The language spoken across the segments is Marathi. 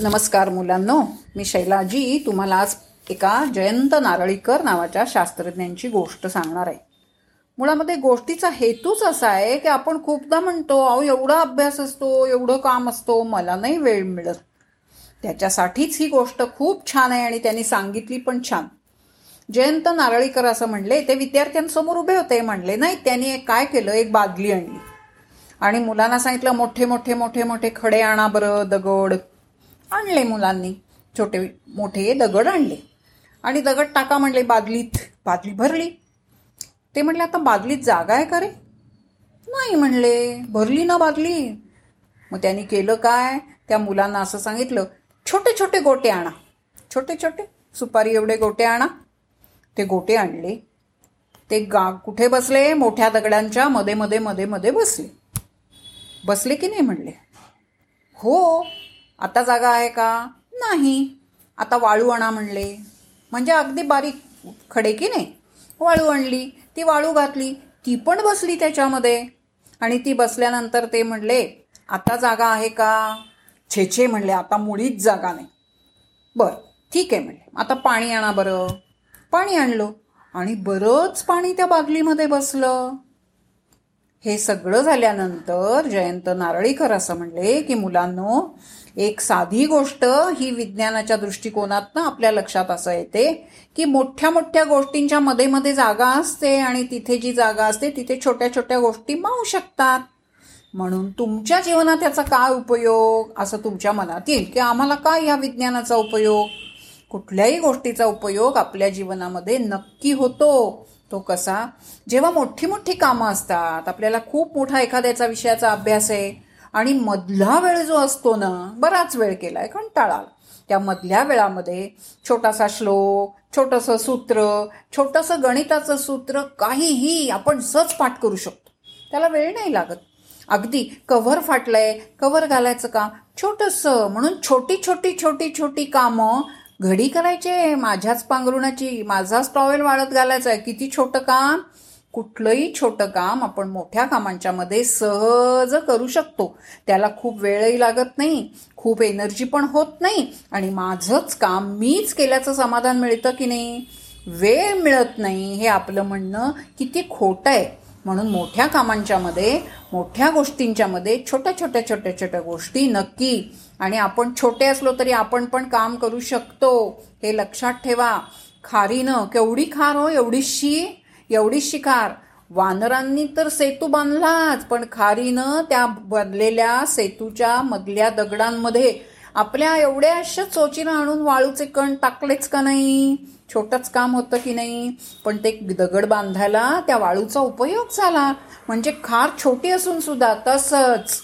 नमस्कार मुलांनो मी शैलाजी. तुम्हाला आज एका जयंत नारळीकर नावाच्या शास्त्रज्ञांची गोष्ट सांगणार आहे. मुळामध्ये गोष्टीचा हेतूच असा आहे की आपण खूपदा म्हणतो अहो एवढा अभ्यास असतो एवढं काम असतो मला नाही वेळ मिळत. त्याच्यासाठीच ही गोष्ट खूप छान आहे आणि त्यांनी सांगितली पण छान. जयंत नारळीकर असं म्हणले ते विद्यार्थ्यांसमोर उभे होते. म्हणले नाही त्यांनी एक काय केलं? एक बादली आणली. आणि मुलांना सांगितलं मोठे मोठे मोठे मोठे खडे आणा बरं दगड. आणले मुलांनी. छोटे मोठे दगड आणले. आणि दगड टाका म्हणले बादलीत. बादली भरली. ते म्हणले आता बादलीत जागा आहे का रे? नाही म्हणले. भरली ना बादली. मग त्यांनी केलं काय? त्या मुलांना असं सांगितलं छोटे छोटे गोटे आणा. छोटे छोटे. सुपारी एवढे गोटे आणा. ते गोटे आणले. ते गा कुठे बसले? मोठ्या दगडांच्या मध्ये मध्ये मध्ये मध्ये बसले. बसले की नाही म्हणले. हो आता जागा आहे का? नाही. आता वाळू आणा म्हणले. म्हणजे अगदी बारीक खडे की नाही? वाळू आणली ती वाळू घातली ती पण बसली त्याच्यामध्ये. आणि ती बसल्यानंतर ते म्हणले आता जागा आहे का? छेछे म्हणले आता मुळीच जागा नाही. बरं ठीक आहे म्हणले. आता पाणी आणा बरं. पाणी आणलं. आणि बरंच पाणी त्या बादलीमध्ये बसलं. हे सगळं झाल्यानंतर जयंत नारळीकर असं म्हणले की मुलांनो एक साधी गोष्ट ही विज्ञानाच्या दृष्टिकोनातनं आपल्या लक्षात असं येते की मोठ्या मोठ्या गोष्टींच्या मध्ये मध्ये जागा असते आणि तिथे जी जागा असते तिथे छोट्या छोट्या गोष्टी मावू शकतात. म्हणून तुमच्या जीवनात याचा काय उपयोग? असं तुमच्या मनात येईल की आम्हाला काय या विज्ञानाचा उपयोग? कुठल्याही गोष्टीचा उपयोग आपल्या जीवनामध्ये नक्की होतो. तो कसा? जेव्हा मोठी मोठी कामं असतात आपल्याला खूप मोठा एखाद्याचा विषयाचा अभ्यास आहे आणि मधला वेळ जो असतो ना बराच वेळ केला आहे कंटाळा त्या मधल्या वेळामध्ये छोटासा श्लोक छोटंसं सूत्र छोटंसं गणिताचं सूत्र काहीही आपण सहज पाठ करू शकतो. त्याला वेळ नाही लागत. अगदी कव्हर फाटलंय कव्हर घालायचं का? छोटंसं म्हणून छोटी छोटी छोटी छोटी कामं घडी करायचे माझ्याच पांघरुणाची माझाच टॉवेल वाळत घालायचा आहे. किती छोटं काम? कुठलंही छोटं काम आपण मोठ्या कामांच्या मध्ये सहज करू शकतो. त्याला खूप वेळही लागत नाही खूप एनर्जी पण होत नाही आणि माझंच काम मीच केल्याचं समाधान मिळतं की नाही? वेळ मिळत नाही हे आपलं म्हणणं किती खोटं आहे. म्हणून मोठ्या कामांच्यामध्ये मोठ्या गोष्टींच्यामध्ये छोट्या छोट्या छोट्या छोट्या गोष्टी नक्की. आणि आपण छोटे असलो तरी आपण पण काम करू शकतो. हे लक्षात ठेवा. खारीनं केवढी खार हो एवढीशी एवढीशी खार वानरांनी तर सेतू बांधलाच पण खारीनं त्या बनलेल्या सेतूच्या मधल्या दगडांमध्ये आपल्या एवढ्याशा चोचीनं आणून वाळूचे कण टाकलेच का नाही? छोटंच काम होतं की नाही पण ते दगड बांधायला त्या वाळूचा उपयोग झाला. म्हणजे खार छोटी असून सुद्धा तसंच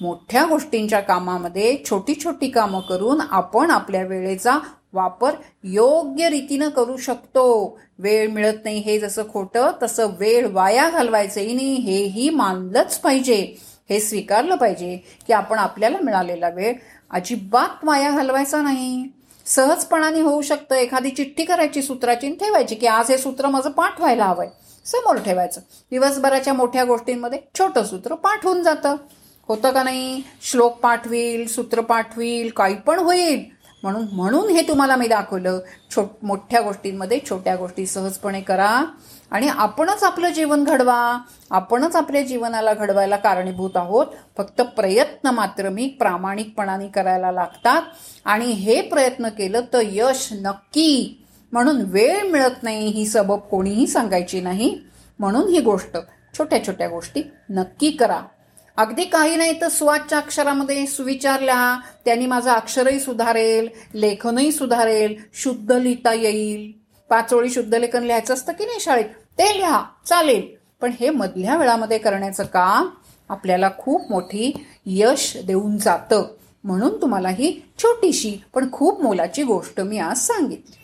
मोठ्या गोष्टींच्या कामामध्ये छोटी छोटी कामं करून आपण आपल्या वेळेचा वापर योग्य रीतीनं करू शकतो. वेळ मिळत नाही हे जसं खोटं तसं वेळ वाया घालवायचंही नाही हेही मानलंच पाहिजे. हे स्वीकारलं पाहिजे की आपण आपल्याला मिळालेला वेळ अजिबात वाया घालवायचा नाही. सहजपणाने होऊ शकतं. एखादी चिठ्ठी करायची सूत्राची ठेवायची की आज हे सूत्र माझं पाठ व्हायला हवंय. समोर ठेवायचं. दिवसभराच्या मोठ्या गोष्टींमध्ये छोटं सूत्र पाठ होऊन जातं. होतं का नाही? श्लोक पाठवील सूत्र पाठवील काही पण होईल. म्हणून म्हणून हे तुम्हाला मी दाखवलं. छोट मोठ्या गोष्टींमध्ये छोट्या गोष्टी सहजपणे करा. आणि आपणच आपलं जीवन घडवा. आपणच आपल्या जीवनाला घडवायला कारणीभूत आहोत. फक्त प्रयत्न मात्र मी प्रामाणिकपणाने करायला लागतात. आणि हे प्रयत्न केलं तर यश नक्की. म्हणून वेळ मिळत नाही ही सबब कोणीही सांगायची नाही. म्हणून ही गोष्ट छोट्या छोट्या गोष्टी नक्की करा. अगदी काही नाही तर सुवाच्या अक्षरामध्ये सुविचार लिहा त्यांनी माझं अक्षरही सुधारेल लेखनही सुधारेल शुद्ध लिहिता येईल. पाचोळी शुद्ध लेखन लिहायचं असतं की नाही शाळेत? ते लिहा चालेल. पण हे मधल्या वेळामध्ये करण्याचं काम आपल्याला खूप मोठी यश देऊन जातं. म्हणून तुम्हाला ही छोटीशी पण खूप मोलाची गोष्ट मी आज सांगितली.